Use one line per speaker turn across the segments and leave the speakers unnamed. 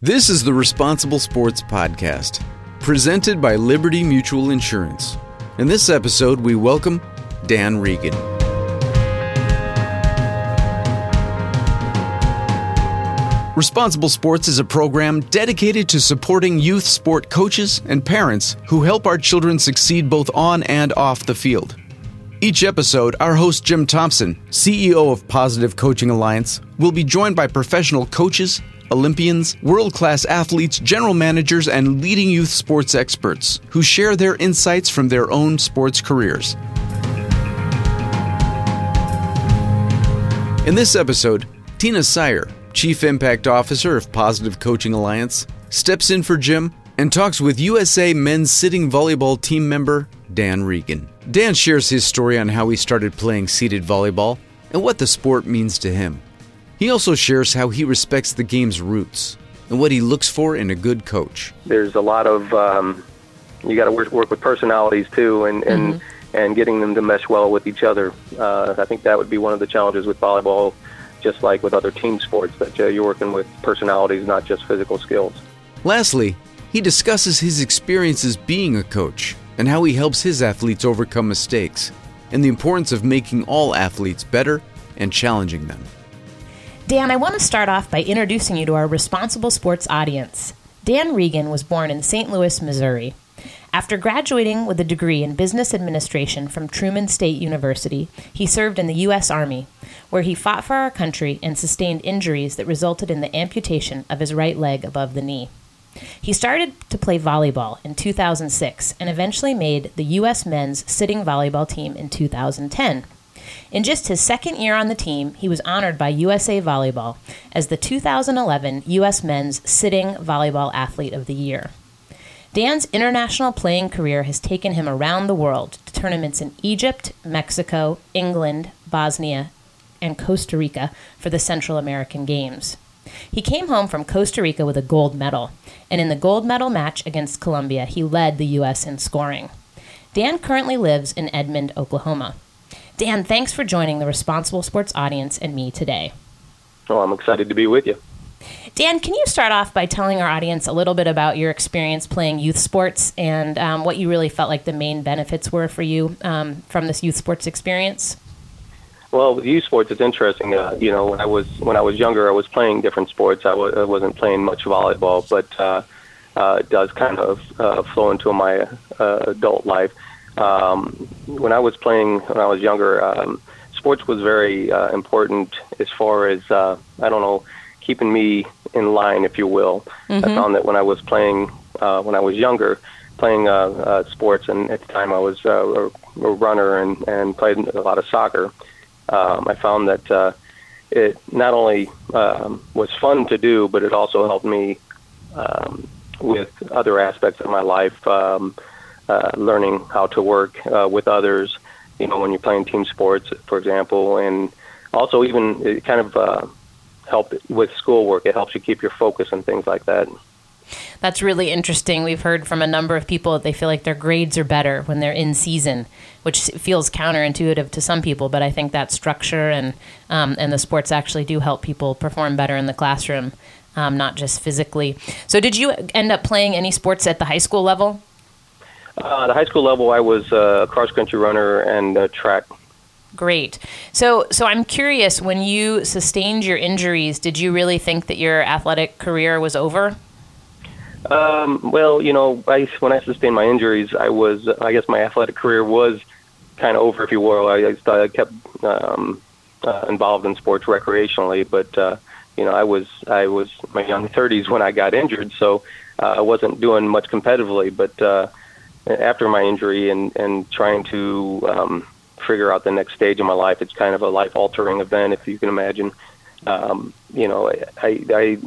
This is the Responsible Sports Podcast, presented by Liberty Mutual Insurance. In this episode, we welcome Dan Regan. Responsible Sports is a program dedicated to supporting youth sport coaches and parents who help our children succeed both on and off the field. Each episode, our host Jim Thompson, CEO of Positive Coaching Alliance, will be joined by professional coaches, Olympians, world class athletes, general managers, and leading youth sports experts who share their insights from their own sports careers. In this episode, Tina Syer, Chief Impact Officer of Positive Coaching Alliance, steps in for Jim and talks with USA men's sitting volleyball team member Dan Regan. Dan shares his story on how he started playing seated volleyball and what the sport means to him. He also shares how he respects the game's roots and what he looks for in a good coach.
There's a lot of um, you got to work, work with personalities too, and and mm-hmm. and getting them to mesh well with each other. Uh, I think that would be one of the challenges with volleyball, just like with other team sports, that uh, you're working with personalities, not just physical skills.
Lastly, he discusses his experiences being a coach and how he helps his athletes overcome mistakes, and the importance of making all athletes better and challenging them.
Dan, I want to start off by introducing you to our responsible sports audience. Dan Regan was born in St. Louis, Missouri. After graduating with a degree in business administration from Truman State University, he served in the U.S. Army, where he fought for our country and sustained injuries that resulted in the amputation of his right leg above the knee. He started to play volleyball in 2006 and eventually made the U.S. men's sitting volleyball team in 2010. In just his second year on the team, he was honored by USA Volleyball as the 2011 U.S. Men's Sitting Volleyball Athlete of the Year. Dan's international playing career has taken him around the world to tournaments in Egypt, Mexico, England, Bosnia, and Costa Rica for the Central American Games. He came home from Costa Rica with a gold medal, and in the gold medal match against Colombia, he led the U.S. in scoring. Dan currently lives in Edmond, Oklahoma. Dan, thanks for joining the Responsible Sports audience and me today.
Oh, I'm excited to be with you.
Dan, can you start off by telling our audience a little bit about your experience playing youth sports and um, what you really felt like the main benefits were for you um, from this youth sports experience?
Well, with youth sports, it's interesting. Uh, you know, when I was when I was younger, I was playing different sports. I w- I wasn't playing much volleyball, but uh, uh, it does kind of uh, flow into my uh, adult life. Um, when I was playing when I was younger, um, sports was very uh, important as far as uh, I don't know keeping me in line, if you will. Mm-hmm. I found that when I was playing uh, when I was younger, playing uh, uh, sports, and at the time I was uh, a, a runner and and played a lot of soccer um, I found that uh, it not only um, was fun to do, but it also helped me um, with other aspects of my life, um, uh, learning how to work uh, with others. You know, when you're playing team sports, for example, and also even it kind of uh, help with schoolwork. It helps you keep your focus and things like that
that's really interesting. We've heard from a number of people that they feel like their grades are better when they're in season, which feels counterintuitive to some people. But I think that structure and um, and the sports actually do help people perform better in the classroom, um, not just physically. So, did you end up playing any sports at the high school level?
Uh, the high school level, I was a cross country runner and track.
Great. So, so I'm curious. When you sustained your injuries, did you really think that your athletic career was over?
Um, well, you know, I, when I sustained my injuries, I was, I guess my athletic career was kind of over, if you will. I, I kept um, uh, involved in sports recreationally, but uh, you know, I was I was my young 30s when I got injured, so uh, I wasn't doing much competitively. But uh, after my injury and and trying to um, figure out the next stage of my life, it's kind of a life altering event, if you can imagine. Um, you know, I, I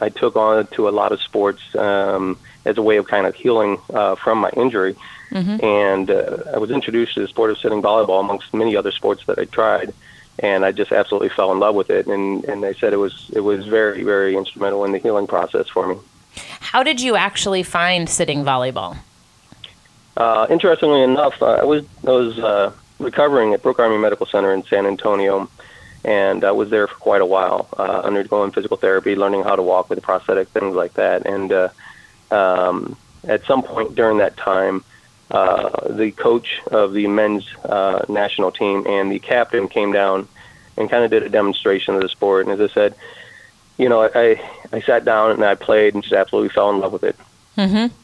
I took on to a lot of sports um, as a way of kind of healing uh, from my injury. Mm-hmm. And uh, I was introduced to the sport of sitting volleyball amongst many other sports that I tried, and I just absolutely fell in love with it. And and they said it was it was very very instrumental in the healing process for me.
How did you actually find sitting volleyball?
Uh, interestingly enough, uh, I was I was uh, recovering at Brooke Army Medical Center in San Antonio and I was there for quite a while, uh, undergoing physical therapy, learning how to walk with a prosthetic, things like that. And uh, um, at some point during that time, uh, the coach of the men's uh, national team and the captain came down and kind of did a demonstration of the sport. And as I said, you know, I I sat down and I played and just absolutely fell in love with it.
Mm-hmm.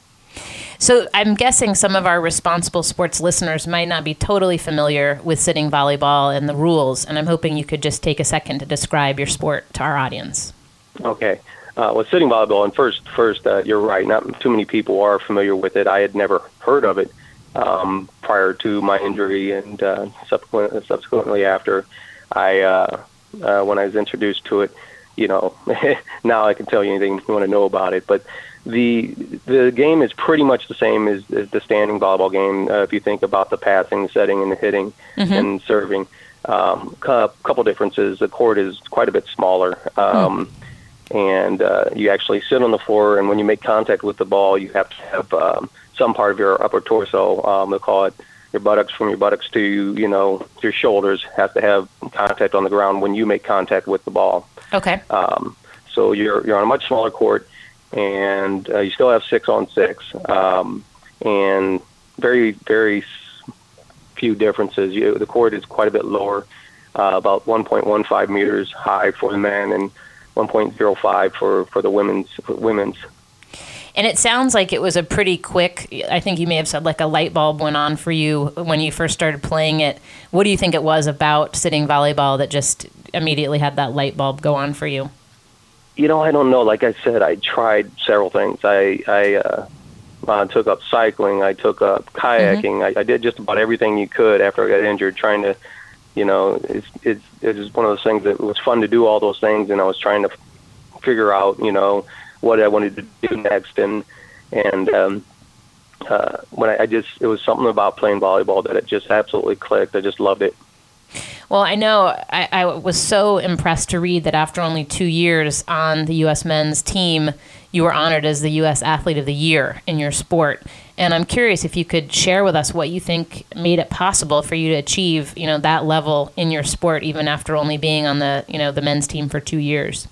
So I'm guessing some of our responsible sports listeners might not be totally familiar with sitting volleyball and the rules, and I'm hoping you could just take a second to describe your sport to our audience.
Okay. Uh, with sitting volleyball, and first, first, uh, you're right. Not too many people are familiar with it. I had never heard of it um, prior to my injury, and uh, subsequent, subsequently after I, uh, uh, when I was introduced to it, you know, now I can tell you anything you want to know about it. But the the game is pretty much the same as, as the standing volleyball game. Uh, if you think about the passing, the setting, and the hitting mm-hmm. and serving, um, a couple differences. The court is quite a bit smaller, um, mm. and uh, you actually sit on the floor. And when you make contact with the ball, you have to have um, some part of your upper torso. Um, they call it your buttocks from your buttocks to you know your shoulders has to have contact on the ground when you make contact with the ball.
Okay.
Um, so you're you're on a much smaller court and uh, you still have six on six, um, and very very few differences. You, the court is quite a bit lower, uh, about 1.15 meters high for the men and 1.05 for for the women's for women's.
And it sounds like it was a pretty quick. I think you may have said like a light bulb went on for you when you first started playing it. What do you think it was about sitting volleyball that just immediately had that light bulb go on for you?
You know, I don't know. Like I said, I tried several things. I I uh, uh, took up cycling. I took up kayaking. Mm-hmm. I, I did just about everything you could after I got injured, trying to, you know, it's it's it's one of those things that was fun to do all those things, and I was trying to figure out, you know, what I wanted to do next, and and um, uh, when I, I just it was something about playing volleyball that it just absolutely clicked. I just loved it.
Well, I know I, I, was so impressed to read that after only two years on the U.S. men's team, you were honored as the U.S. Athlete of the Year in your sport. And I'm curious if you could share with us what you think made it possible for you to achieve, you know, that level in your sport, even after only being on the, you know, the men's team for two years.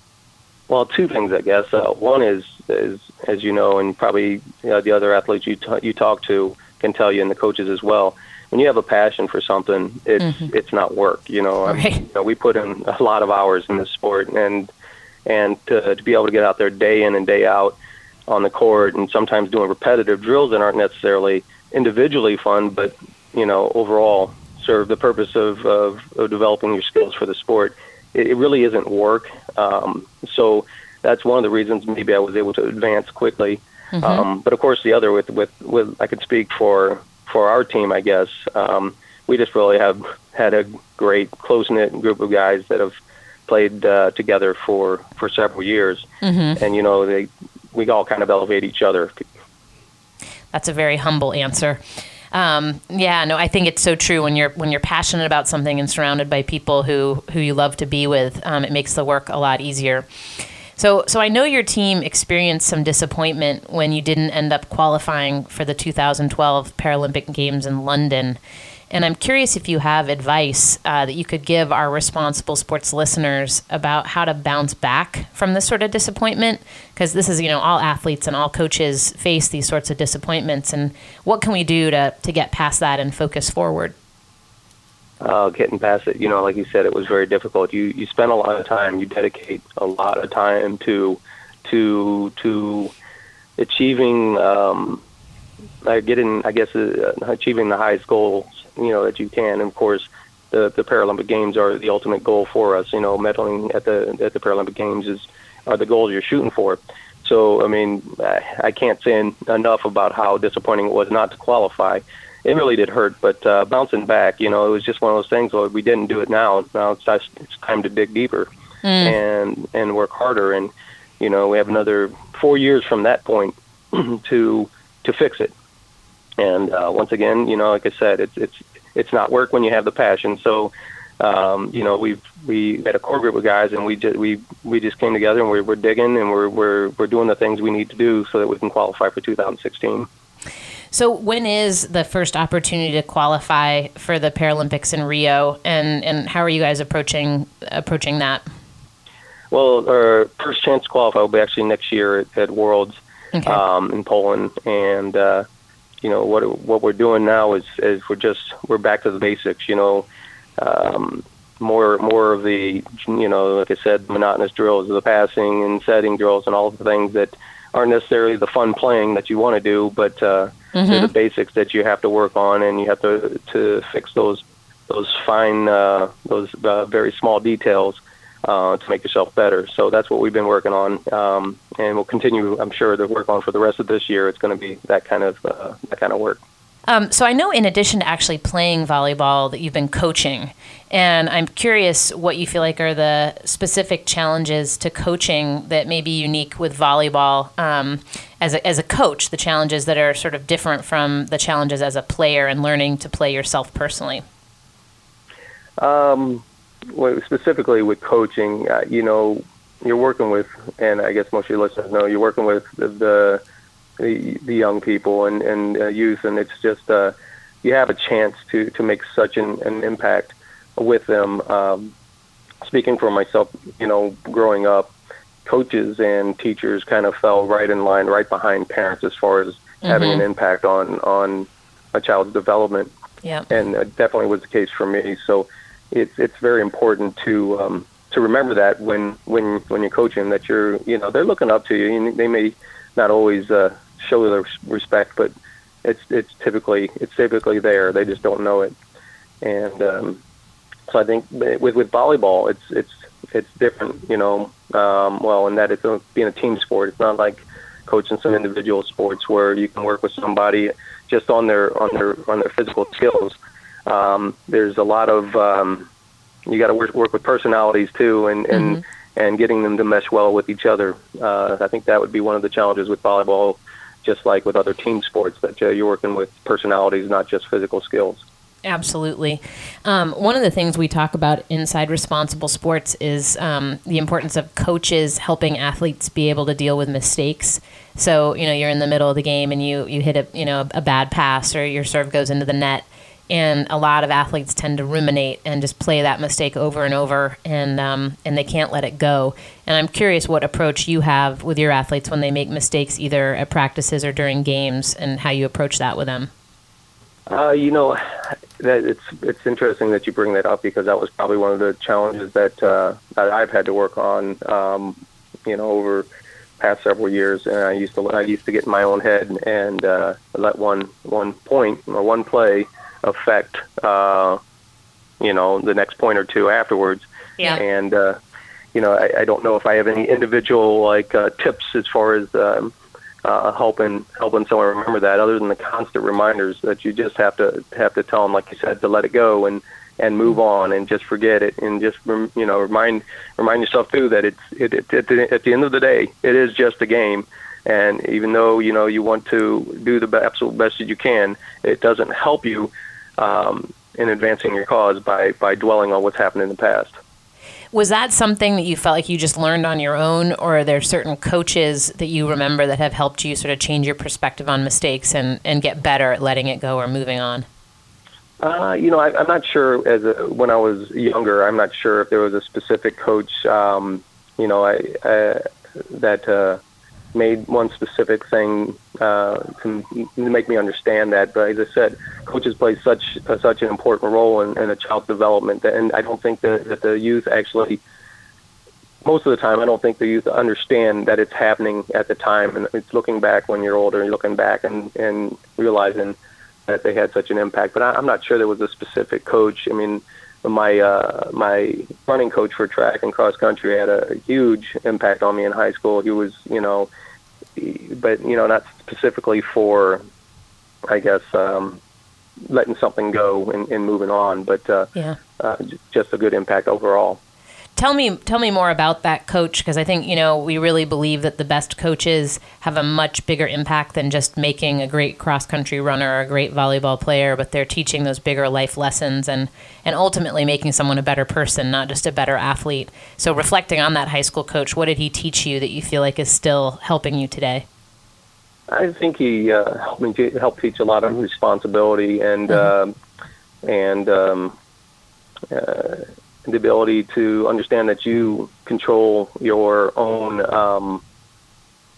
Well, two things, I guess. Uh, one is, is, as you know, and probably you know, the other athletes you t- you talk to can tell you, and the coaches as well when you have a passion for something, it's mm-hmm. it's not work. You know, right. I mean, you know, we put in a lot of hours in this sport, and and to, to be able to get out there day in and day out on the court, and sometimes doing repetitive drills that aren't necessarily individually fun, but you know, overall serve the purpose of of, of developing your skills for the sport. It, it really isn't work. Um, so that's one of the reasons maybe I was able to advance quickly. Mm-hmm. Um, but of course, the other with with with I could speak for for our team, I guess. Um, we just really have had a great close knit group of guys that have played uh, together for for several years, mm-hmm. and you know they we all kind of elevate each other.
That's a very humble answer. Um, yeah, no, I think it's so true. When you're when you're passionate about something and surrounded by people who who you love to be with, um, it makes the work a lot easier. So, so I know your team experienced some disappointment when you didn't end up qualifying for the 2012 Paralympic Games in London. And I'm curious if you have advice uh, that you could give our responsible sports listeners about how to bounce back from this sort of disappointment. Because this is, you know, all athletes and all coaches face these sorts of disappointments. And what can we do to, to get past that and focus forward?
Uh, getting past it. You know, like you said, it was very difficult. You you spend a lot of time, you dedicate a lot of time to to to achieving, um, uh, getting, I guess, uh, achieving the highest goals you know that you can. And of course, the the Paralympic Games are the ultimate goal for us. You know, medaling at the at the Paralympic Games is are the goals you're shooting for. So, I mean, I, I can't say enough about how disappointing it was not to qualify it really did hurt. But uh, bouncing back, you know, it was just one of those things. Well, we didn't do it now. Now it's it's time to dig deeper mm. and and work harder. And you know, we have another four years from that point to to fix it. And uh, once again, you know, like I said, it's it's it's not work when you have the passion. So. Um, you know, we've we had a core group of guys, and we just we we just came together, and we're, we're digging, and we're we're we're doing the things we need to do so that we can qualify for 2016.
So, when is the first opportunity to qualify for the Paralympics in Rio, and, and how are you guys approaching approaching that?
Well, our first chance to qualify will be actually next year at, at Worlds okay. um, in Poland, and uh, you know what what we're doing now is is we're just we're back to the basics. You know, um, more more of the you know like I said, monotonous drills, the passing and setting drills, and all of the things that aren't necessarily the fun playing that you want to do, but uh, mm-hmm. they're the basics that you have to work on, and you have to to fix those those fine uh, those uh, very small details uh, to make yourself better. So that's what we've been working on, um, and we'll continue. I'm sure to work on for the rest of this year. It's going to be that kind of uh, that kind of work.
Um, so I know, in addition to actually playing volleyball, that you've been coaching, and I'm curious what you feel like are the specific challenges to coaching that may be unique with volleyball um, as a, as a coach. The challenges that are sort of different from the challenges as a player and learning to play yourself personally.
Um, well, specifically with coaching, uh, you know, you're working with, and I guess most of your listeners know, you're working with the, the the, the young people and, and uh, youth, and it's just uh, you have a chance to, to make such an, an impact with them. Um, speaking for myself, you know, growing up, coaches and teachers kind of fell right in line, right behind parents as far as mm-hmm. having an impact on on a child's development.
Yeah,
and it definitely was the case for me. So it's it's very important to um, to remember that when when when you're coaching that you're you know they're looking up to you. and They may not always uh, show their respect, but it's it's typically it's typically there. They just don't know it. And um, so I think with with volleyball, it's it's it's different. You know, um, well, in that it's a, being a team sport. It's not like coaching some individual sports where you can work with somebody just on their on their on their physical skills. Um, there's a lot of um, you got to work work with personalities too, and and mm-hmm and getting them to mesh well with each other. Uh, I think that would be one of the challenges with volleyball, just like with other team sports, that uh, you're working with personalities, not just physical skills.
Absolutely. Um, one of the things we talk about inside responsible sports is um, the importance of coaches helping athletes be able to deal with mistakes. So, you know, you're in the middle of the game and you, you hit a, you know, a bad pass or your serve goes into the net and a lot of athletes tend to ruminate and just play that mistake over and over, and um, and they can't let it go. And I'm curious what approach you have with your athletes when they make mistakes, either at practices or during games, and how you approach that with them.
Uh, you know, it's it's interesting that you bring that up because that was probably one of the challenges that uh, that I've had to work on. Um, you know, over past several years, and I used to I used to get in my own head and uh, let one one point or one play affect uh, you know the next point or two afterwards.
Yeah.
And uh, you know, I, I don't know if I have any individual like uh, tips as far as um, uh, helping helping someone remember that, other than the constant reminders that you just have to have to tell them, like you said, to let it go and and move on and just forget it and just you know remind remind yourself too that it's it, it, at, the, at the end of the day it is just a game and even though you know you want to do the absolute best that you can it doesn't help you um, in advancing your cause by by dwelling on what's happened in the past.
Was that something that you felt like you just learned on your own, or are there certain coaches that you remember that have helped you sort of change your perspective on mistakes and, and get better at letting it go or moving on?
Uh, you know, I, I'm not sure. As a, when I was younger, I'm not sure if there was a specific coach. Um, you know, I, I that uh, made one specific thing uh, to make me understand that. But as I said, coaches play such uh, such an important role in, in a child's development, and I don't think that, that the youth actually. Most of the time, I don't think the youth understand that it's happening at the time, and it's looking back when you're older, and looking back and and realizing that they had such an impact. But I, I'm not sure there was a specific coach. I mean, my uh, my running coach for track and cross country had a huge impact on me in high school. He was, you know, but you know, not specifically for, I guess, um, letting something go and, and moving on, but uh,
yeah.
uh, just a good impact overall.
Tell me, tell me more about that coach because I think you know we really believe that the best coaches have a much bigger impact than just making a great cross country runner or a great volleyball player, but they're teaching those bigger life lessons and and ultimately making someone a better person, not just a better athlete. So reflecting on that high school coach, what did he teach you that you feel like is still helping you today?
I think he uh, helped me helped teach a lot of responsibility and mm-hmm. uh, and um, uh, the ability to understand that you control your own um,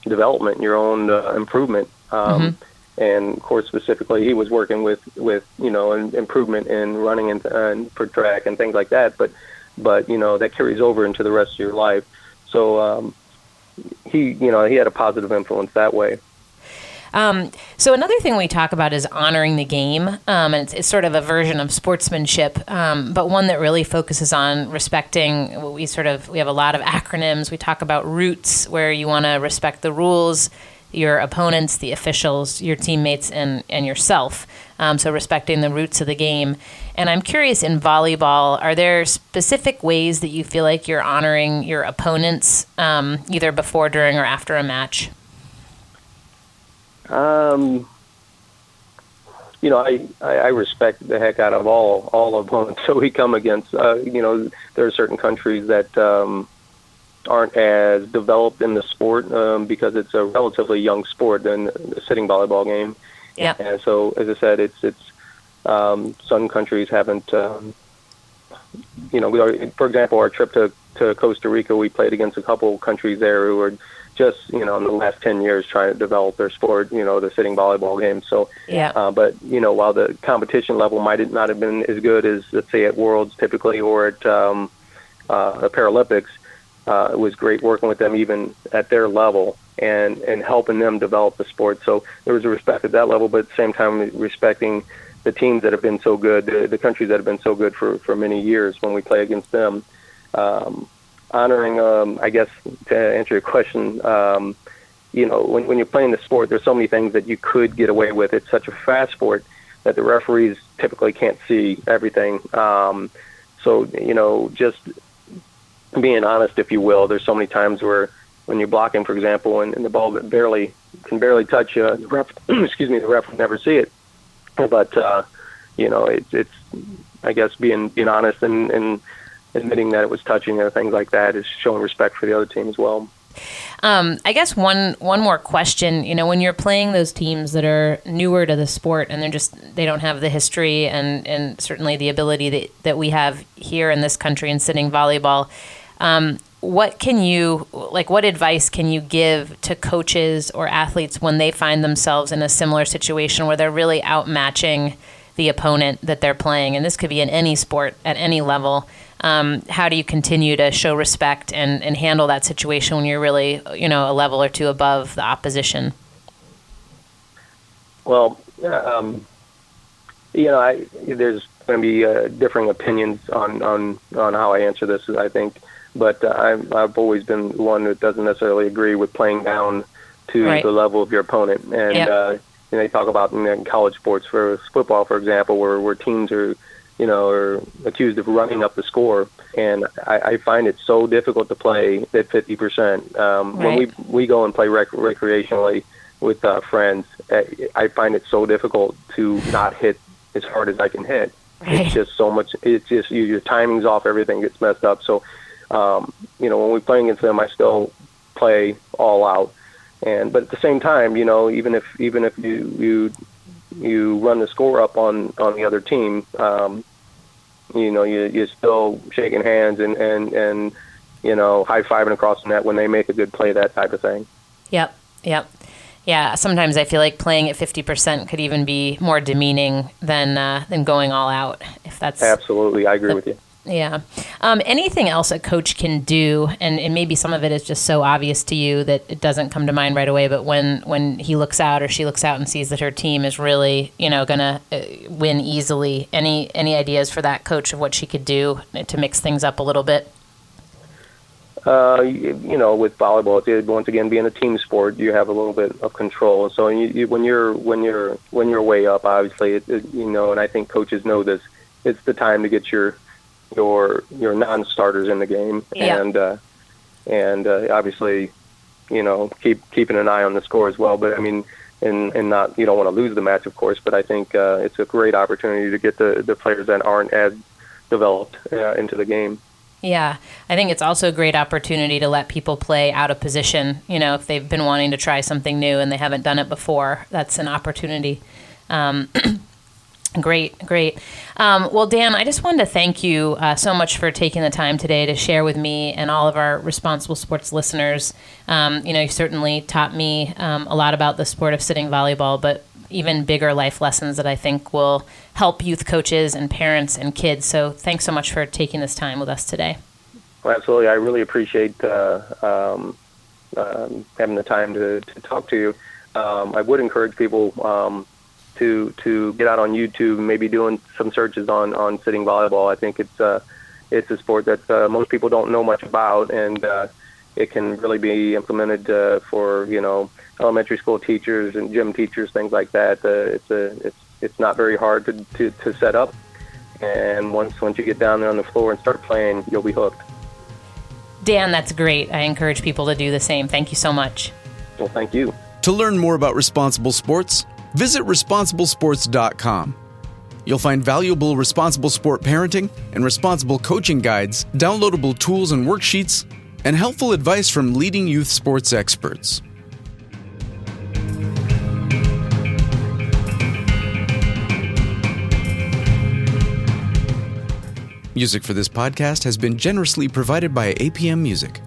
development, your own uh, improvement. Um, mm-hmm. And of course, specifically, he was working with with you know an improvement in running and, and for track and things like that. But but you know that carries over into the rest of your life. So um, he you know he had a positive influence that way.
Um, so another thing we talk about is honoring the game, um, and it's, it's, sort of a version of sportsmanship, um, but one that really focuses on respecting. We sort of we have a lot of acronyms. We talk about roots, where you want to respect the rules, your opponents, the officials, your teammates, and and yourself. Um, so respecting the roots of the game. And I'm curious in volleyball, are there specific ways that you feel like you're honoring your opponents, um, either before, during, or after a match?
Um, you know, I, I, I respect the heck out of all all opponents that we come against. Uh, you know, there are certain countries that um, aren't as developed in the sport um, because it's a relatively young sport than the sitting volleyball game.
Yeah.
And so, as I said, it's it's um, some countries haven't. Um, you know, we are, for example, our trip to to Costa Rica, we played against a couple countries there who were just you know in the last 10 years trying to develop their sport you know the sitting volleyball game. So
yeah.
uh, but you know while the competition level might not have been as good as let's say at worlds typically or at um uh the paralympics uh it was great working with them even at their level and and helping them develop the sport. So there was a respect at that level but at the same time respecting the teams that have been so good the, the countries that have been so good for for many years when we play against them um honoring, um, I guess, to answer your question, um, you know, when, when you're playing the sport, there's so many things that you could get away with. It's such a fast sport that the referees typically can't see everything. Um, so, you know, just being honest, if you will, there's so many times where when you're blocking, for example, and, and the ball barely can barely touch you, the ref, excuse me, the ref will never see it. But, uh, you know, it's, it's, I guess, being, being honest and, and, admitting that it was touching or things like that is showing respect for the other team as well.
Um, I guess one one more question. You know, when you're playing those teams that are newer to the sport and they're just they don't have the history and and certainly the ability that that we have here in this country in sitting volleyball. Um, what can you like? What advice can you give to coaches or athletes when they find themselves in a similar situation where they're really outmatching the opponent that they're playing? And this could be in any sport at any level um, how do you continue to show respect and, and handle that situation when you're really, you know, a level or two above the opposition?
Well, um, you know, I, there's going to be uh, differing opinions on, on, on how I answer this, I think. But uh, I've, I've always been one that doesn't necessarily agree with playing down to right. the level of your opponent. And, yep. uh, you know, they talk about in college sports for football, for example, where, where teams are you know, are accused of running up the score. And I, I find it so difficult to play at 50%. Um, right. When we, we go and play rec- recreationally with uh, friends, I find it so difficult to not hit as hard as I can hit. Right. It's just so much, it's just, you, your timing's off, everything gets messed up. So, um, you know, when we play against them, I still play all out. And, but at the same time, you know, even if, even if you, you you run the score up on on the other team, um, you know, you, you're still shaking hands and and and you know high fiving across the net when they make a good play, that type of thing.
Yep, yep, yeah. Sometimes I feel like playing at fifty percent could even be more demeaning than uh, than going all out. If that's
absolutely, I agree the, with you.
Yeah. Um, anything else a coach can do, and, and maybe some of it is just so obvious to you that it doesn't come to mind right away. But when when he looks out or she looks out and sees that her team is really you know gonna uh, win easily, any any ideas for that coach of what she could do to mix things up a little bit?
Uh, you, know, with volleyball, once again being a team sport, you have a little bit of control. So you, you, when you're when you're when you're way up, obviously, it, it, you know, and I think coaches know this. It's the time to get your your your non-starters in the game,
yeah.
and uh, and uh, obviously, you know, keep keeping an eye on the score as well. But I mean, and and not you don't want to lose the match, of course. But I think uh, it's a great opportunity to get the the players that aren't as developed uh, into the game.
Yeah, I think it's also a great opportunity to let people play out of position. You know, if they've been wanting to try something new and they haven't done it before, that's an opportunity. Um, Great, great. Um, well, Dan, I just wanted to thank you uh, so much for taking the time today to share with me and all of our responsible sports listeners. Um, you know, you certainly taught me um, a lot about the sport of sitting volleyball, but even bigger life lessons that I think will help youth coaches and parents and kids. So, thanks so much for taking this time with us today.
Well, absolutely, I really appreciate uh, um, um, having the time to, to talk to you. Um, I would encourage people to to get out on YouTube, maybe doing some searches on on sitting volleyball. I think it's uh, it's a sport that uh, most people don't know much about, and uh, it can really be implemented uh, for you know elementary school teachers and gym teachers, things like that. Uh, it's a it's it's not very hard to, to to set up, and once once you get down there on the floor and start playing, you'll be hooked.
Dan, that's great. I encourage people to do the same. Thank you so much.
Well, thank you.
To learn more about responsible sports Visit responsiblesports.com. You'll find valuable responsible sport parenting and responsible coaching guides, downloadable tools and worksheets, and helpful advice from leading youth sports experts. Music for this podcast has been generously provided by APM Music.